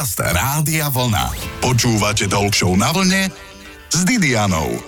Podcast Rádia Vlna. Počúvate Talk na vlne s Didianou.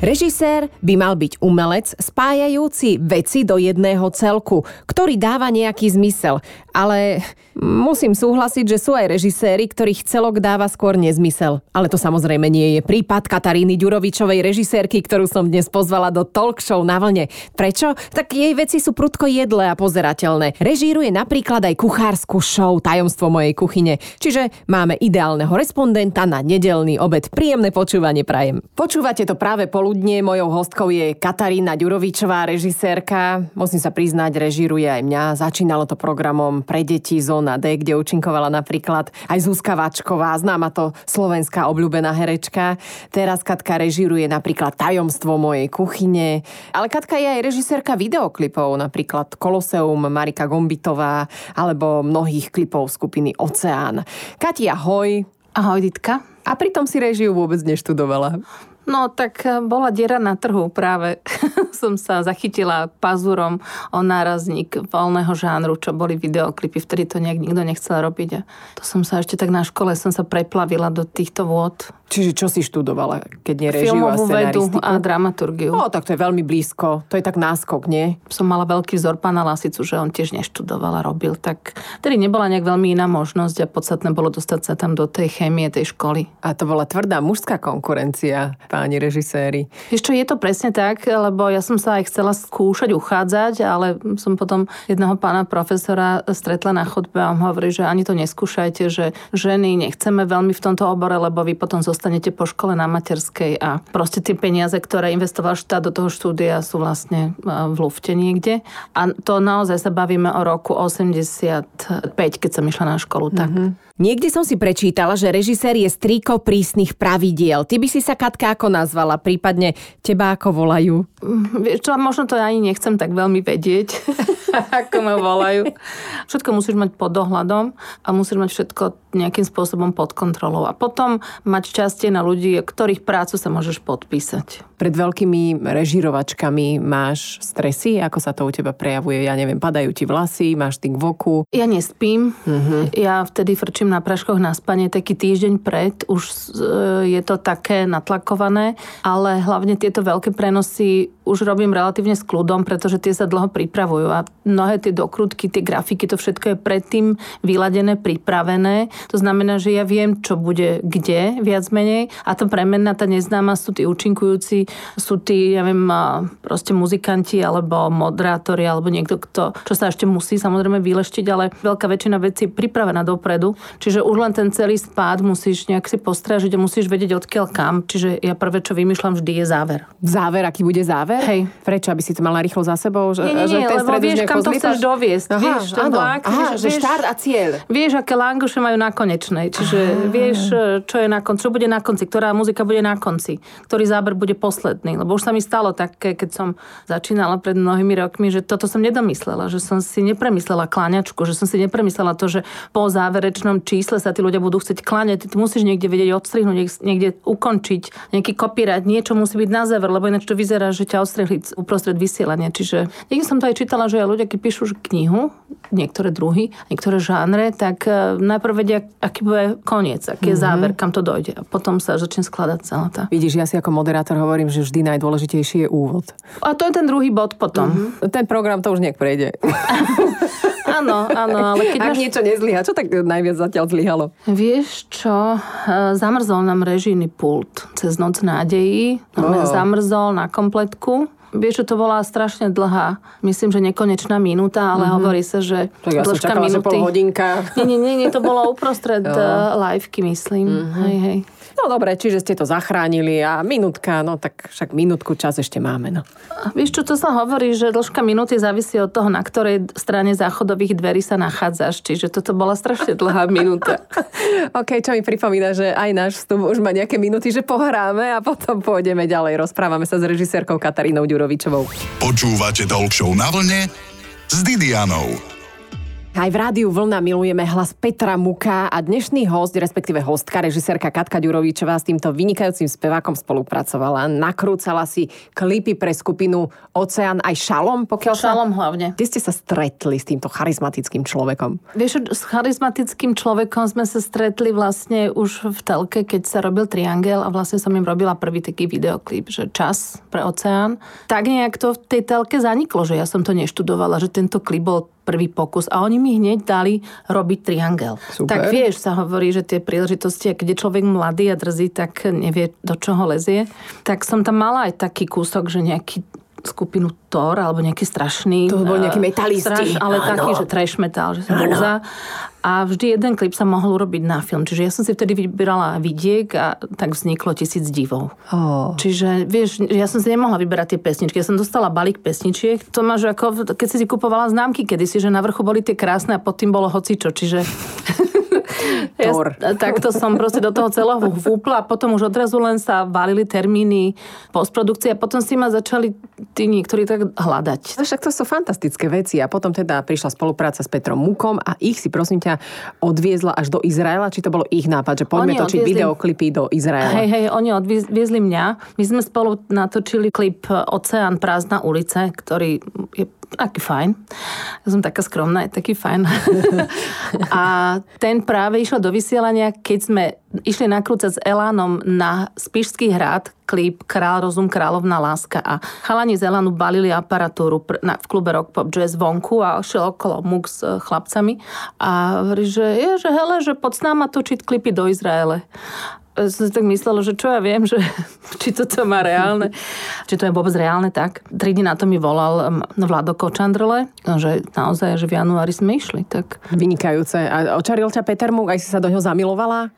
Režisér by mal byť umelec spájajúci veci do jedného celku, ktorý dáva nejaký zmysel. Ale musím súhlasiť, že sú aj režiséri, ktorých celok dáva skôr nezmysel. Ale to samozrejme nie je prípad Kataríny Ďurovičovej režisérky, ktorú som dnes pozvala do talk show na vlne. Prečo? Tak jej veci sú prudko jedlé a pozerateľné. Režíruje napríklad aj kuchárskú show Tajomstvo mojej kuchyne. Čiže máme ideálneho respondenta na nedelný obed. Príjemné počúvanie prajem. Počúvate to práve po poludne. Mojou hostkou je Katarína Ďurovičová, režisérka. Musím sa priznať, režíruje aj mňa. Začínalo to programom pre deti Zóna D, kde účinkovala napríklad aj Zuzka Vačková, známa to slovenská obľúbená herečka. Teraz Katka režíruje napríklad Tajomstvo mojej kuchyne. Ale Katka je aj režisérka videoklipov, napríklad Koloseum Marika Gombitová alebo mnohých klipov skupiny Oceán. Katia, ahoj. Ahoj, Ditka. A pritom si režiu vôbec neštudovala. No tak eh, bola diera na trhu práve. som sa zachytila pazurom o nárazník voľného žánru, čo boli videoklipy. Vtedy to nejak nikto nechcel robiť. A to som sa ešte tak na škole som sa preplavila do týchto vôd. Čiže čo si študovala, keď nie režiu Filmovú a vedu a dramaturgiu. No, tak to je veľmi blízko. To je tak náskok, nie? Som mala veľký vzor pána Lasicu, že on tiež neštudoval a robil. Tak tedy nebola nejak veľmi iná možnosť a podstatné bolo dostať sa tam do tej chémie, tej školy. A to bola tvrdá mužská konkurencia, páni režiséri. Čo, je to presne tak, lebo ja som sa aj chcela skúšať uchádzať, ale som potom jedného pána profesora stretla na chodbe a on hovorí, že ani to neskúšajte, že ženy nechceme veľmi v tomto obore, lebo vy potom zostanete po škole na materskej a proste tie peniaze, ktoré investoval štát do toho štúdia sú vlastne v lufte niekde. A to naozaj sa bavíme o roku 85, keď som išla na školu. Tak. Mm-hmm. Niekde som si prečítala, že režisér je strýko prísnych pravidiel. Ty by si sa Katka ako nazvala, prípadne teba ako volajú? Mm, vieš čo, možno to ani nechcem tak veľmi vedieť, ako ma volajú. Všetko musíš mať pod dohľadom a musíš mať všetko nejakým spôsobom pod kontrolou. A potom mať šťastie na ľudí, ktorých prácu sa môžeš podpísať. Pred veľkými režirovačkami máš stresy? Ako sa to u teba prejavuje? Ja neviem, padajú ti vlasy, máš ty v oku? Ja nespím. Uh-huh. Ja vtedy frčím skončím na praškoch na spanie taký týždeň pred, už e, je to také natlakované, ale hlavne tieto veľké prenosy už robím relatívne s kľudom, pretože tie sa dlho pripravujú a mnohé tie dokrutky, tie grafiky, to všetko je predtým vyladené, pripravené. To znamená, že ja viem, čo bude kde, viac menej. A to premenná, tá neznáma sú tí účinkujúci, sú tí, ja viem, proste muzikanti alebo moderátori alebo niekto, kto, čo sa ešte musí samozrejme vyleštiť, ale veľká väčšina vecí je pripravená dopredu. Čiže už len ten celý spád musíš nejak si postrážiť a musíš vedieť odkiaľ kam. Čiže ja prvé, čo vymýšľam vždy je záver. Záver, aký bude záver? Hej. Prečo? Aby si to mala rýchlo za sebou? Že, nie, nie, že ten lebo vieš, kam to chceš doviesť. Aha, vieš, áno, vlak, aha, že, vieš, štart a cieľ. Vieš, aké languše majú na konečnej. Čiže aha. vieš, čo je na konci, čo bude na konci, ktorá muzika bude na konci, ktorý záber bude posledný. Lebo už sa mi stalo také, keď som začínala pred mnohými rokmi, že toto som nedomyslela, že som si nepremyslela kláňačku, že som si nepremyslela to, že po záverečnom čísle sa tí ľudia budú chcieť kláňať. Ty musíš niekde vedieť odstrihnúť, niekde ukončiť, nejaký kopírať, niečo musí byť na záver, lebo ináč to vyzerá, že ťa odstrihli uprostred vysielania. Čiže niekde som to aj čítala, že aj ľudia, keď píšu knihu, niektoré druhy, niektoré žánre, tak e, najprv vedia, aký bude koniec, aký je mm-hmm. záver, kam to dojde. A potom sa začne skladať celá tá. Vidíš, ja si ako moderátor hovorím, že vždy najdôležitejší je úvod. A to je ten druhý bod potom. Mm-hmm. Ten program to už nejak prejde. áno, áno, ale keď Ak máš... niečo nezlyha, čo tak najviac zatiaľ zlyhalo? Vieš čo, e, zamrzol nám režijný pult cez noc nádejí. Oh. Zamrzol na kompletku. Vieš, že to bola strašne dlhá, myslím, že nekonečná minúta, ale mm-hmm. hovorí sa, že tak ja dĺžka minúty... pol hodinka. Nie, nie, nie, to bolo uprostred uh, liveky, myslím. Mm-hmm. Hej, hej. No dobre, čiže ste to zachránili a minútka, no tak však minútku čas ešte máme. No. Vieš čo, to sa hovorí, že dĺžka minúty závisí od toho, na ktorej strane záchodových dverí sa nachádzaš. Čiže toto bola strašne dlhá minúta. OK, čo mi pripomína, že aj náš vstup už má nejaké minúty, že pohráme a potom pôjdeme ďalej. Rozprávame sa s režisérkou Katarínou Ďurovičovou. Počúvate Talk na vlne s Didianou. Aj v rádiu Vlna milujeme hlas Petra Muka a dnešný host, respektíve hostka, režisérka Katka Ďurovičová s týmto vynikajúcim spevákom spolupracovala. Nakrúcala si klipy pre skupinu Oceán aj Šalom, pokiaľ Šalom sa... hlavne. Kde ste sa stretli s týmto charizmatickým človekom? Vieš, s charizmatickým človekom sme sa stretli vlastne už v telke, keď sa robil Triangel a vlastne som im robila prvý taký videoklip, že čas pre Oceán. Tak nejak to v tej telke zaniklo, že ja som to neštudovala, že tento klip bol prvý pokus a oni mi hneď dali robiť triangel. Super. Tak vieš, sa hovorí, že tie príležitosti, keď je človek mladý a drzý, tak nevie, do čoho lezie. Tak som tam mala aj taký kúsok, že nejaký skupinu Thor alebo nejaký strašný... To bol nejaký metalisti. Straš, ale ano. taký, že trash metal, že sa a vždy jeden klip sa mohol urobiť na film. Čiže ja som si vtedy vyberala vidiek a tak vzniklo tisíc divov. Oh. Čiže vieš, ja som si nemohla vyberať tie pesničky. Ja som dostala balík pesničiek. To máš ako, keď si si kupovala známky kedysi, že na vrchu boli tie krásne a pod tým bolo hocičo. Čiže Ja, takto som proste do toho celého vúpla a potom už odrazu len sa valili termíny postprodukcie a potom si ma začali tí niektorí tak hľadať. Však to sú fantastické veci a potom teda prišla spolupráca s Petrom Mukom a ich si prosím ťa odviezla až do Izraela, či to bolo ich nápad, že poďme oni točiť odviezli... videoklipy do Izraela. Hej, hej, oni odviezli mňa. My sme spolu natočili klip Oceán prázdna ulice, ktorý je taký fajn. Ja som taká skromná, je taký fajn. a ten práve išiel do vysielania, keď sme išli nakrúcať s Elánom na Spišský hrad klip Král rozum, kráľovná láska. A chalani z Elánu balili aparatúru na, v klube Rock Pop Jazz vonku a šiel okolo muk s chlapcami a hovorí, že je, že hele, že pod s náma točiť klipy do Izraele som si tak myslela, že čo ja viem, že či toto má reálne, či to je vôbec reálne tak. Tri dní na to mi volal Vlado Kočandrle, že naozaj, že v januári sme išli. Tak. Vynikajúce. A očaril ťa Peter Muk, aj si sa do ňoho zamilovala?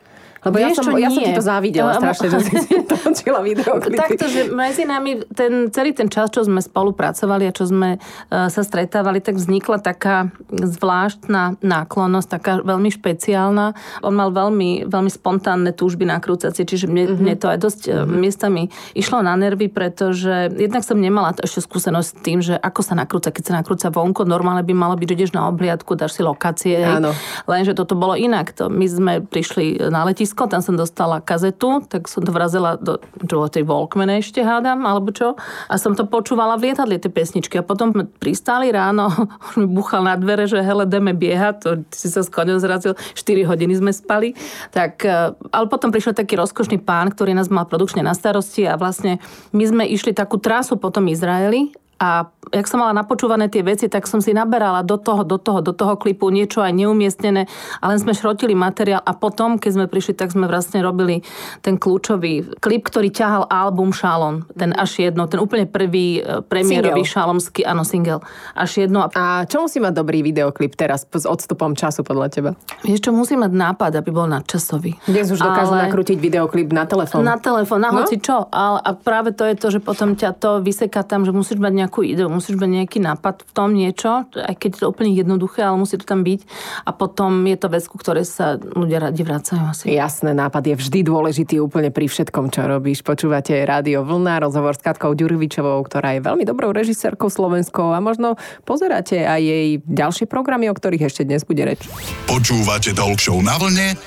Lebo ja som, ja som ti to závidela strašne, že si točila videoklipy. Takto, že medzi nami ten, celý ten čas, čo sme spolupracovali a čo sme uh, sa stretávali, tak vznikla taká zvláštna náklonnosť, taká veľmi špeciálna. On mal veľmi, veľmi spontánne túžby nakrúcacie, čiže mne, mm-hmm. mne to aj dosť mm-hmm. miestami išlo na nervy, pretože jednak som nemala ešte skúsenosť s tým, že ako sa nakrúca, keď sa nakrúca vonko, normálne by malo byť, že ideš na obliadku, dáš si lokácie, Áno. lenže toto bolo inak. To, my sme prišli na letisko disko, tam som dostala kazetu, tak som to vrazila do, do tej Walkmane ešte hádam, alebo čo. A som to počúvala v lietadle, tie pesničky. A potom pristáli ráno, už mi buchal na dvere, že hele, ideme biehať, to si sa s koňom zrazil, 4 hodiny sme spali. Tak, e, ale potom prišiel taký rozkošný pán, ktorý nás mal produkčne na starosti a vlastne my sme išli takú trasu po tom Izraeli a jak som mala napočúvané tie veci, tak som si naberala do toho, do toho, do toho klipu niečo aj neumiestnené, ale sme šrotili materiál a potom, keď sme prišli, tak sme vlastne robili ten kľúčový klip, ktorý ťahal album Šalom. Ten až jedno, ten úplne prvý e, premiérový single. šalomský, áno, single. Až jedno. A čo musí mať dobrý videoklip teraz s odstupom času podľa teba? Vieš čo, musí mať nápad, aby bol nadčasový. Dnes už dokážu ale... nakrútiť videoklip na telefón. Na telefón, na no? hoci čo. Ale, a práve to je to, že potom ťa to vyseká tam, že musíš mať nejakú ideu, musíš mať nejaký nápad v tom niečo, aj keď je to úplne jednoduché, ale musí to tam byť. A potom je to vec, ku ktorej sa ľudia radi vracajú asi. Jasné, nápad je vždy dôležitý úplne pri všetkom, čo robíš. Počúvate Rádio Vlna, rozhovor s Katkou Ďurvičovou, ktorá je veľmi dobrou režisérkou slovenskou a možno pozeráte aj jej ďalšie programy, o ktorých ešte dnes bude reč. Počúvate Talk na vlne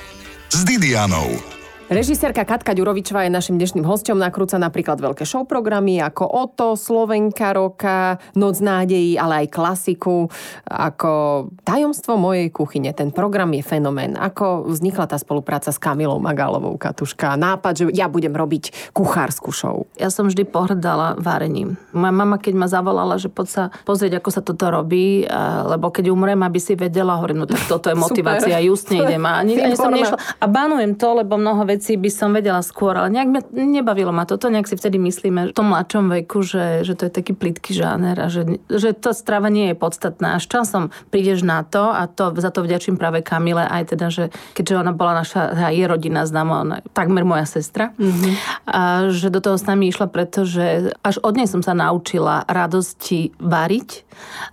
s Didianou. Režisérka Katka Ďurovičová je našim dnešným hostom. Nakrúca napríklad veľké show programy ako Oto, Slovenka roka, Noc nádejí, ale aj klasiku, ako Tajomstvo mojej kuchyne. Ten program je fenomén. Ako vznikla tá spolupráca s Kamilou Magálovou, Katuška? Nápad, že ja budem robiť kuchárskú show. Ja som vždy pohrdala varením. Moja mama, keď ma zavolala, že poď sa pozrieť, ako sa toto robí, lebo keď umrem, aby si vedela, hovorím, no tak toto je motivácia, just nejdem. A, ani, ani som nešla. A banujem to, lebo mnoho vecí veci by som vedela skôr, ale nejak ma, nebavilo ma to. To nejak si vtedy myslíme v tom mladšom veku, že, že to je taký plitký žáner a že, že to strava nie je podstatná. Až časom prídeš na to a to, za to vďačím práve Kamile aj teda, že keďže ona bola naša, je rodina známa, ona takmer moja sestra, mm-hmm. a že do toho s nami išla, pretože až od nej som sa naučila radosti variť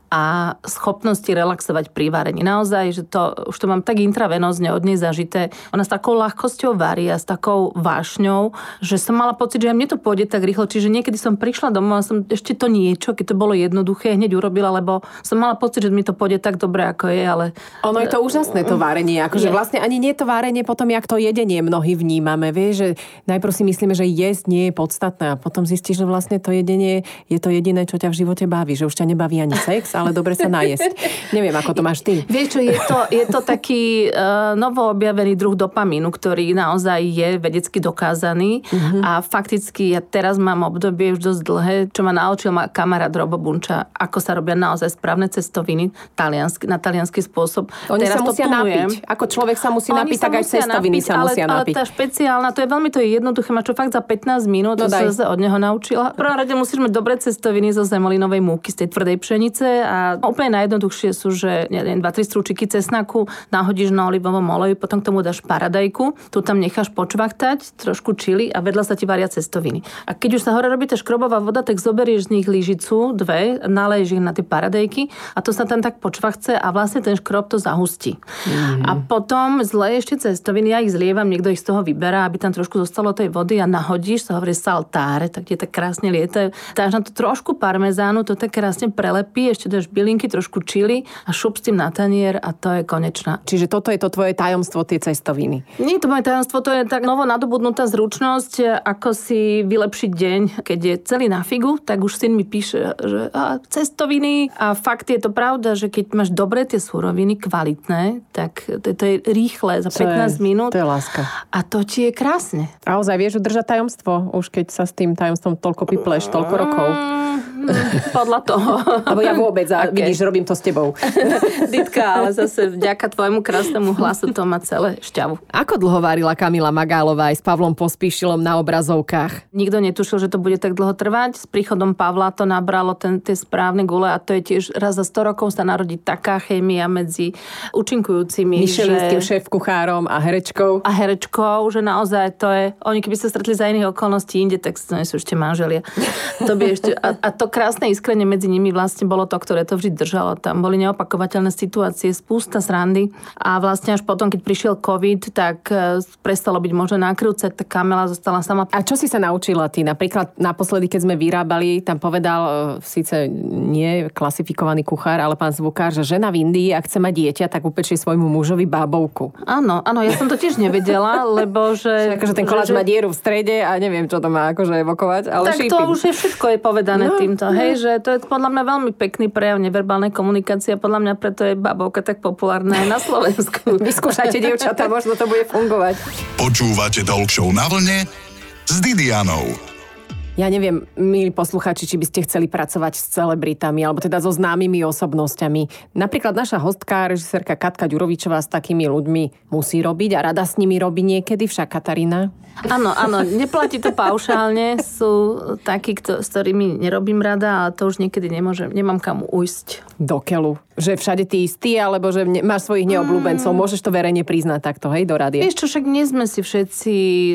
a schopnosti relaxovať pri varení. Naozaj, že to, už to mám tak intravenózne od nej zažité. Ona s takou ľahkosťou varí a s takou vášňou, že som mala pocit, že mne to pôjde tak rýchlo. Čiže niekedy som prišla domov a som ešte to niečo, keď to bolo jednoduché, hneď urobila, lebo som mala pocit, že mi to pôjde tak dobre, ako je, ale... Ono je to úžasné, to várenie. Akože vlastne ani nie to várenie, potom jak to jedenie mnohí vnímame. Vieš, že najprv si myslíme, že jesť nie je podstatné a potom zistíš, že vlastne to jedenie je to jediné, čo ťa v živote baví. Že už ťa nebaví ani sex, ale dobre sa najesť. Neviem, ako to máš ty. Vieš čo, je to, je to taký uh, novo objavený druh dopamínu, ktorý naozaj je vedecky dokázaný uh-huh. a fakticky ja teraz mám obdobie už dosť dlhé, čo ma naučil ma kamarát Robo Bunča, ako sa robia naozaj správne cestoviny taliansky, na talianský spôsob. Oni teraz sa musia napiť. Ako človek sa musí napiť, tak aj cestoviny napiť, sa musia ale, napiť. Ale tá špeciálna, to je veľmi to je jednoduché, má čo fakt za 15 minút, no to daj. sa od neho naučila. V prvom rade musíš mať dobré cestoviny zo zemolinovej múky, z tej tvrdej pšenice a úplne najjednoduchšie sú, že neviem, 2-3 strúčiky cesnaku nahodíš na olivovom oleju, potom k tomu dáš paradajku, tu tam necháš počvachtať, trošku čili a vedľa sa ti varia cestoviny. A keď už sa hore robí tá škrobová voda, tak zoberieš z nich lyžicu, dve, naleješ ich na tie paradajky a to sa tam tak počvachce a vlastne ten škrob to zahustí. Mm. A potom zleješ tie cestoviny, ja ich zlievam, niekto ich z toho vyberá, aby tam trošku zostalo tej vody a nahodíš, sa hovorí saltáre, tak tie tak krásne lietajú. Dáš na to trošku parmezánu, to tak krásne prelepí, ešte dáš bylinky, trošku čili a šup s tým na tanier a to je konečná. Čiže toto je to tvoje tajomstvo, tie cestoviny. Nie je to moje tajomstvo, to je tak novo nadobudnutá zručnosť, ako si vylepšiť deň. Keď je celý na figu, tak už syn mi píše, že a, cestoviny. A fakt je to pravda, že keď máš dobré tie súroviny, kvalitné, tak to, to je rýchle, za 15 je, minút. To je láska. A to ti je krásne. A ozaj vieš udržať tajomstvo, už keď sa s tým tajomstvom toľko pipleš, toľko rokov. Mm, podľa toho. Lebo ja vôbec, a okay. vidíš, robím to s tebou. Ditka, ale zase vďaka tvojmu krásnemu hlasu to má celé šťavu. Ako dlho varila Kamila Magálová aj s Pavlom Pospíšilom na obrazovkách? Nikto netušil, že to bude tak dlho trvať. S príchodom Pavla to nabralo ten, tie správne gule a to je tiež raz za 100 rokov sa narodí taká chémia medzi účinkujúcimi. Michelinským že... šéf kuchárom a herečkou. A herečkou, že naozaj to je... Oni keby sa stretli za iných okolností inde, tak to nie sú ešte manželia. To by ešte... A, a to krásne iskrenie medzi nimi vlastne bolo to, ktoré to vždy držalo. Tam boli neopakovateľné situácie, spústa srandy a vlastne až potom, keď prišiel COVID, tak e, prestalo byť možné nakrúcať, tak Kamela zostala sama. A čo si sa naučila ty? Napríklad naposledy, keď sme vyrábali, tam povedal e, síce nie klasifikovaný kuchár, ale pán zvukár, že žena v Indii, ak chce mať dieťa, tak upečie svojmu mužovi bábovku. Áno, áno, ja som to tiež nevedela, lebo že... akože ten koláč že, má dieru v strede a neviem, čo to má akože evokovať, ale Tak šípim. to už je všetko je povedané no, tým týmto, no. hej, že to je podľa mňa veľmi pekný prejav neverbálnej komunikácie a podľa mňa preto je babovka tak populárna aj na Slovensku. Vyskúšajte, dievčatá, možno to bude fungovať. Počúvate Talk Show na vlne s Didianou. Ja neviem, milí posluchači, či by ste chceli pracovať s celebritami, alebo teda so známymi osobnosťami. Napríklad naša hostka, režisérka Katka Ďurovičová s takými ľuďmi musí robiť a rada s nimi robí niekedy, však Katarína? Áno, áno, neplatí to paušálne. Sú takí, kto, s ktorými nerobím rada, ale to už niekedy nemôžem, nemám kam ujsť. Do keľu. Že všade ty istý, alebo že máš svojich neobľúbencov. Mm. Môžeš to verejne priznať takto, hej, do rádia. Vieš čo, však nie sme si všetci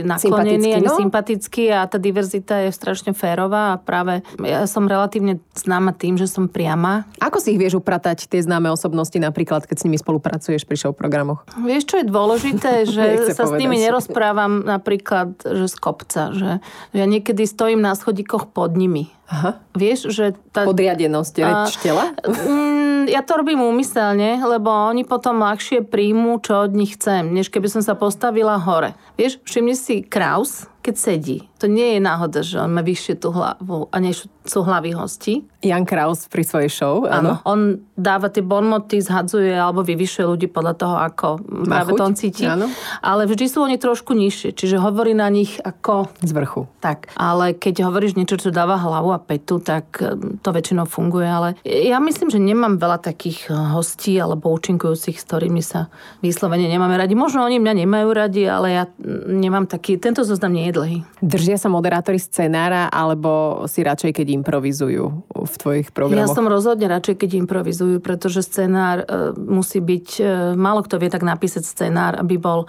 naklonení ani no? sympatickí a tá diverzita je strašne férová a práve ja som relatívne známa tým, že som priama. Ako si ich vieš upratať, tie známe osobnosti, napríklad, keď s nimi spolupracuješ pri show programoch? Vieš, čo je dôležité, že sa povedať. s nimi nerozprávam napríklad, že z kopca, že ja niekedy stojím na schodíkoch pod nimi Aha. Vieš, že... Tá, Podriadenosť reč tela? Ja to robím úmyselne, lebo oni potom ľahšie príjmú, čo od nich chcem, než keby som sa postavila hore. Vieš, všimni si Kraus, keď sedí. To nie je náhoda, že on má vyššie tú hlavu a než sú hlavy hostí. Jan Kraus pri svojej show, áno. On dáva tie bonmoty, zhadzuje alebo vyvyšuje ľudí podľa toho, ako má práve chuť? to on cíti. Áno. Ale vždy sú oni trošku nižšie, čiže hovorí na nich ako... Z vrchu. Tak. Ale keď hovoríš niečo, čo dáva hlavu a petu, tak eh, to väčšinou funguje. Ale ja myslím, že nemám veľa takých eh, hostí alebo účinkujúcich, s ktorými sa vyslovene nemáme radi. Možno oni mňa nemajú radi, ale ja nemám taký... Tento zoznam nie je dlhý. Držia sa moderátori scenára, alebo si radšej, keď improvizujú v tvojich programoch? Ja som rozhodne radšej, keď improvizujú, pretože scenár e, musí byť, e, málo kto vie tak napísať scenár, aby bol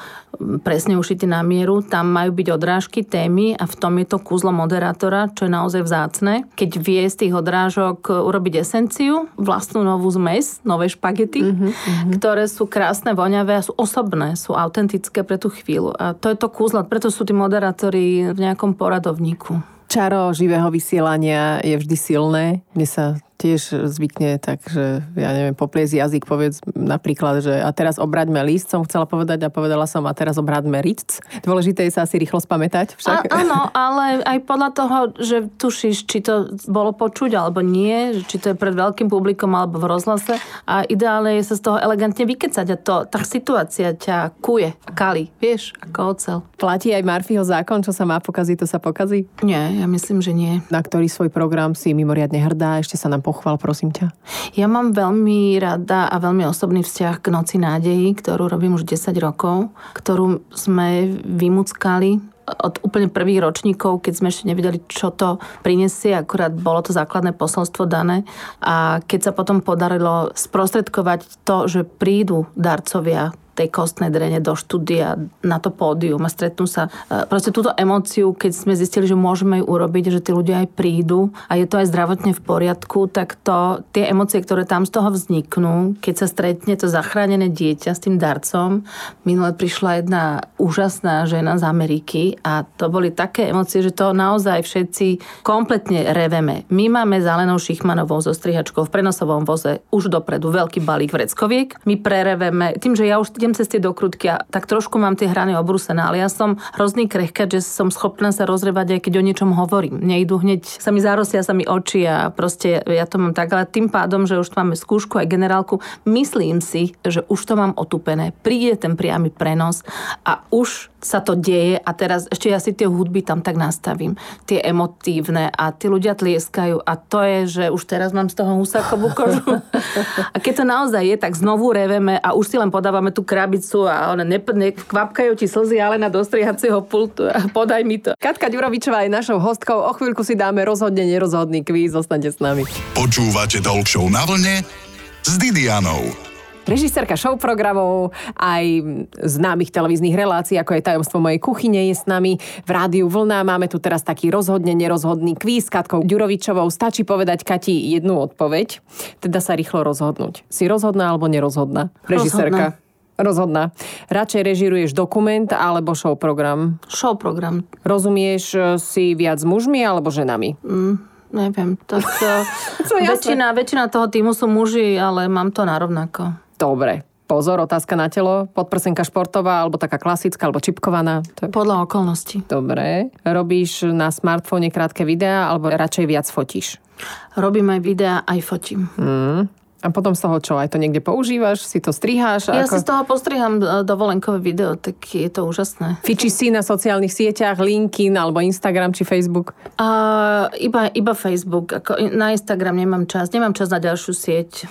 presne ušitý na mieru. Tam majú byť odrážky, témy a v tom je to kúzlo moderátora, čo je naozaj vzácne. Keď vie z tých odrážok urobiť esenciu, vlastnú novú zmes, nové špagety, mm-hmm. ktoré sú krásne, voňavé a sú osobné, sú autentické pre tú chvíľu. A to je to kúzlo, preto sú tí moderátori v nejakom poradovníku. Čaro živého vysielania je vždy silné. Mne sa tiež zvykne tak, že ja neviem, popliesť jazyk, povedz napríklad, že a teraz obraďme list, som chcela povedať a povedala som a teraz obraďme ric. Dôležité je sa asi rýchlo spamätať však. A, áno, ale aj podľa toho, že tušíš, či to bolo počuť alebo nie, či to je pred veľkým publikom alebo v rozhlase a ideálne je sa z toho elegantne vykecať a to, tá situácia ťa kuje, kali, vieš, ako ocel. Platí aj Marfyho zákon, čo sa má pokaziť, to sa pokazí? Nie, ja myslím, že nie. Na ktorý svoj program si mimoriadne hrdá, ešte sa nám pochval, prosím ťa? Ja mám veľmi rada a veľmi osobný vzťah k Noci nádejí, ktorú robím už 10 rokov, ktorú sme vymúckali od úplne prvých ročníkov, keď sme ešte nevedeli, čo to prinesie, akurát bolo to základné posolstvo dané. A keď sa potom podarilo sprostredkovať to, že prídu darcovia tej kostnej drene do štúdia na to pódium a stretnú sa. E, proste túto emóciu, keď sme zistili, že môžeme ju urobiť, že tí ľudia aj prídu a je to aj zdravotne v poriadku, tak to, tie emócie, ktoré tam z toho vzniknú, keď sa stretne to zachránené dieťa s tým darcom. Minule prišla jedna úžasná žena z Ameriky a to boli také emócie, že to naozaj všetci kompletne reveme. My máme Zelenou Šichmanovou zo strihačkou v prenosovom voze už dopredu veľký balík vreckoviek. My prereveme, tým, že ja už idem cez tie dokrutky a tak trošku mám tie hrany obrúsené, ale ja som hrozný krehka, že som schopná sa rozrevať, aj keď o niečom hovorím. Nejdu hneď, sa mi zarosia sa mi oči a proste ja to mám tak, ale tým pádom, že už tu máme skúšku aj generálku, myslím si, že už to mám otupené. Príde ten priamy prenos a už sa to deje a teraz ešte ja si tie hudby tam tak nastavím, tie emotívne a tí ľudia tlieskajú a to je, že už teraz mám z toho husákovú kožu. A keď to naozaj je, tak znovu reveme a už si len podávame tú krabicu a one nekvapkajú ti slzy, ale na dostrihacieho pultu a podaj mi to. Katka Ďurovičová je našou hostkou, o chvíľku si dáme rozhodne nerozhodný kvíz, zostaňte s nami. Počúvate Talk Show na vlne s Didianou režisérka show programov, aj známych televíznych relácií, ako je Tajomstvo mojej kuchyne, je s nami v rádiu Vlna. Máme tu teraz taký rozhodne nerozhodný kvíz s Katkou Ďurovičovou. Stačí povedať Kati jednu odpoveď, teda sa rýchlo rozhodnúť. Si rozhodná alebo nerozhodná? Režisérka. Rozhodná. Radšej režiruješ dokument alebo show program? Show program. Rozumieš eh, si viac mužmi alebo ženami? Mm, neviem. Tak, to väčšina, väčšina toho týmu sú muži, ale mám to narovnako. Dobre. Pozor, otázka na telo. Podprsenka športová, alebo taká klasická, alebo čipkovaná. To... Podľa okolností. Dobre. Robíš na smartfóne krátke videá, alebo radšej viac fotíš? Robím aj videá, aj fotím. Mm. A potom z toho čo? Aj to niekde používaš? Si to striháš? Ja ako... si z toho postriham e, dovolenkové video, tak je to úžasné. Fičíš si na sociálnych sieťach, LinkedIn alebo Instagram či Facebook? Uh, iba, iba Facebook. Ako na Instagram nemám čas. Nemám čas na ďalšiu sieť.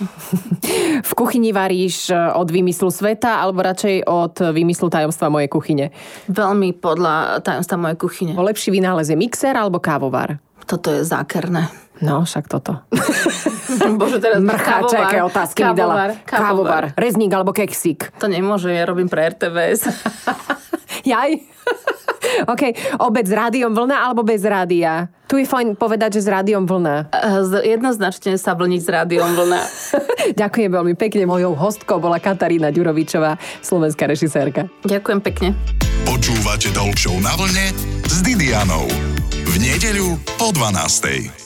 v kuchyni varíš e, od vymyslu sveta alebo radšej od vymyslu tajomstva mojej kuchyne? Veľmi podľa tajomstva mojej kuchyne. O lepší vynález je mixer alebo kávovar? Toto je zákerné. No, však toto. Bože, teraz Mrcháče, aké otázky kávovar, mi dala. Kávovar. kávovar. Rezník alebo keksík. To nemôže, ja robím pre RTVS. Jaj? OK, obed s rádiom vlna alebo bez rádia? Tu je fajn povedať, že s rádiom vlna. Jednoznačne sa vlniť s rádiom vlna. Ďakujem veľmi pekne. Mojou hostkou bola Katarína Ďurovičová, slovenská režisérka. Ďakujem pekne. Počúvate Talk na vlne s Didianou. V nedeľu po 12.